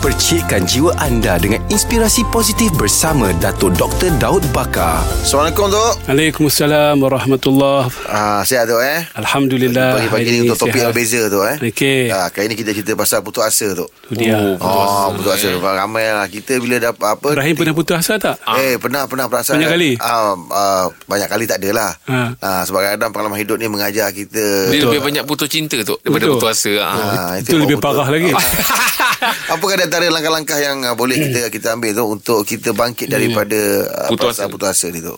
Percikkan jiwa anda dengan inspirasi positif bersama Dato' Dr. Daud Bakar. Assalamualaikum Tok Waalaikumsalam warahmatullahi ah, Sihat Tok eh Alhamdulillah Pagi-pagi ni hari untuk topik sihat. yang berbeza Tok eh Okey. ah, Kali ni kita cerita pasal putus asa Tok Itu dia Oh, putus asa Ramai lah Kita bila dapat apa Ibrahim pernah putus asa tak? Eh pernah pernah perasaan Banyak kali? ah, ah, Banyak kali tak adalah Ha. ah, Sebab kadang pengalaman hidup ni mengajar kita Dia lebih banyak putus cinta tu Daripada Betul. putus asa ah. Ah, Itu lebih betul. parah lagi. Apakah di antara langkah-langkah yang ah, boleh kita kita ambil tu untuk kita bangkit daripada ah, Putus asa. putus asa ni tu?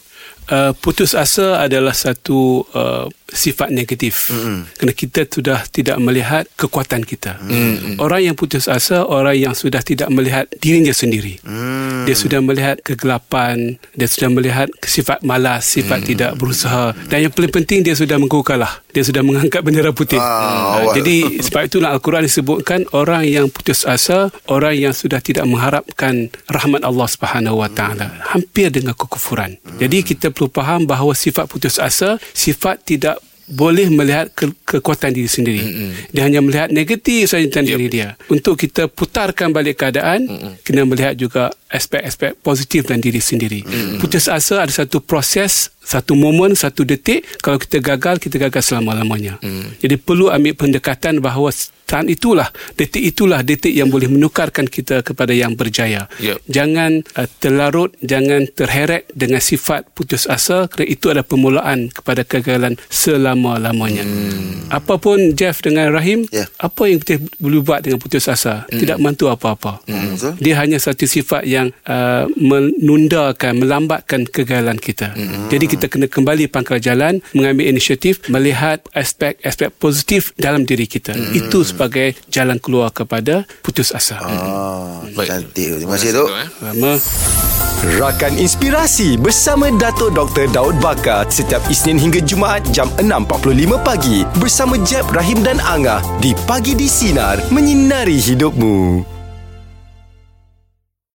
Uh, putus asa adalah satu uh, sifat negatif mm-hmm. kerana kita sudah tidak melihat kekuatan kita. Mm-hmm. Orang yang putus asa orang yang sudah tidak melihat dirinya sendiri. Mm. Dia sudah melihat kegelapan, dia sudah melihat sifat malas, sifat mm. tidak berusaha dan yang paling penting dia sudah mengaku kalah. Dia sudah mengangkat bendera putih. Ah, Uh, jadi sebab itulah Al-Quran disebutkan orang yang putus asa, orang yang sudah tidak mengharapkan rahmat Allah Subhanahu Wa Taala, hampir dengan kekufuran. Jadi kita perlu faham bahawa sifat putus asa sifat tidak boleh melihat ke- kekuatan diri sendiri. Mm-hmm. Dia hanya melihat negatif saja tentang yep. diri dia. Untuk kita putarkan balik keadaan, mm-hmm. kena melihat juga aspek-aspek positif dalam diri sendiri. Mm-hmm. Putus asa ada satu proses, satu momen, satu detik. Kalau kita gagal, kita gagal selama-lamanya. Mm. Jadi perlu ambil pendekatan bahawa saat itulah, detik itulah detik yang boleh menukarkan kita kepada yang berjaya. Yep. Jangan uh, terlarut, jangan terheret dengan sifat putus asa kerana itu adalah permulaan kepada kegagalan selama-lamanya. Hmm. Apapun Jeff dengan Rahim, Ya. apa yang kita boleh buat dengan putus asa? Hmm. Tidak bantu apa-apa. Hmm. Dia hanya satu sifat yang uh, menundakan, melambatkan kegagalan kita. Hmm. Jadi kita kena kembali pangkal jalan, mengambil inisiatif, melihat aspek-aspek positif dalam diri kita. Hmm. Itu sebagai jalan keluar kepada putus asa. Hmm. Ah, Baik. cantik. Terima kasih Tok. eh. Lama. Rakan Inspirasi bersama Dato' Dr. Daud Bakar setiap Isnin hingga Jumaat jam 6.45 pagi bersama Jeb, Rahim dan Angah di Pagi di Sinar menyinari hidupmu.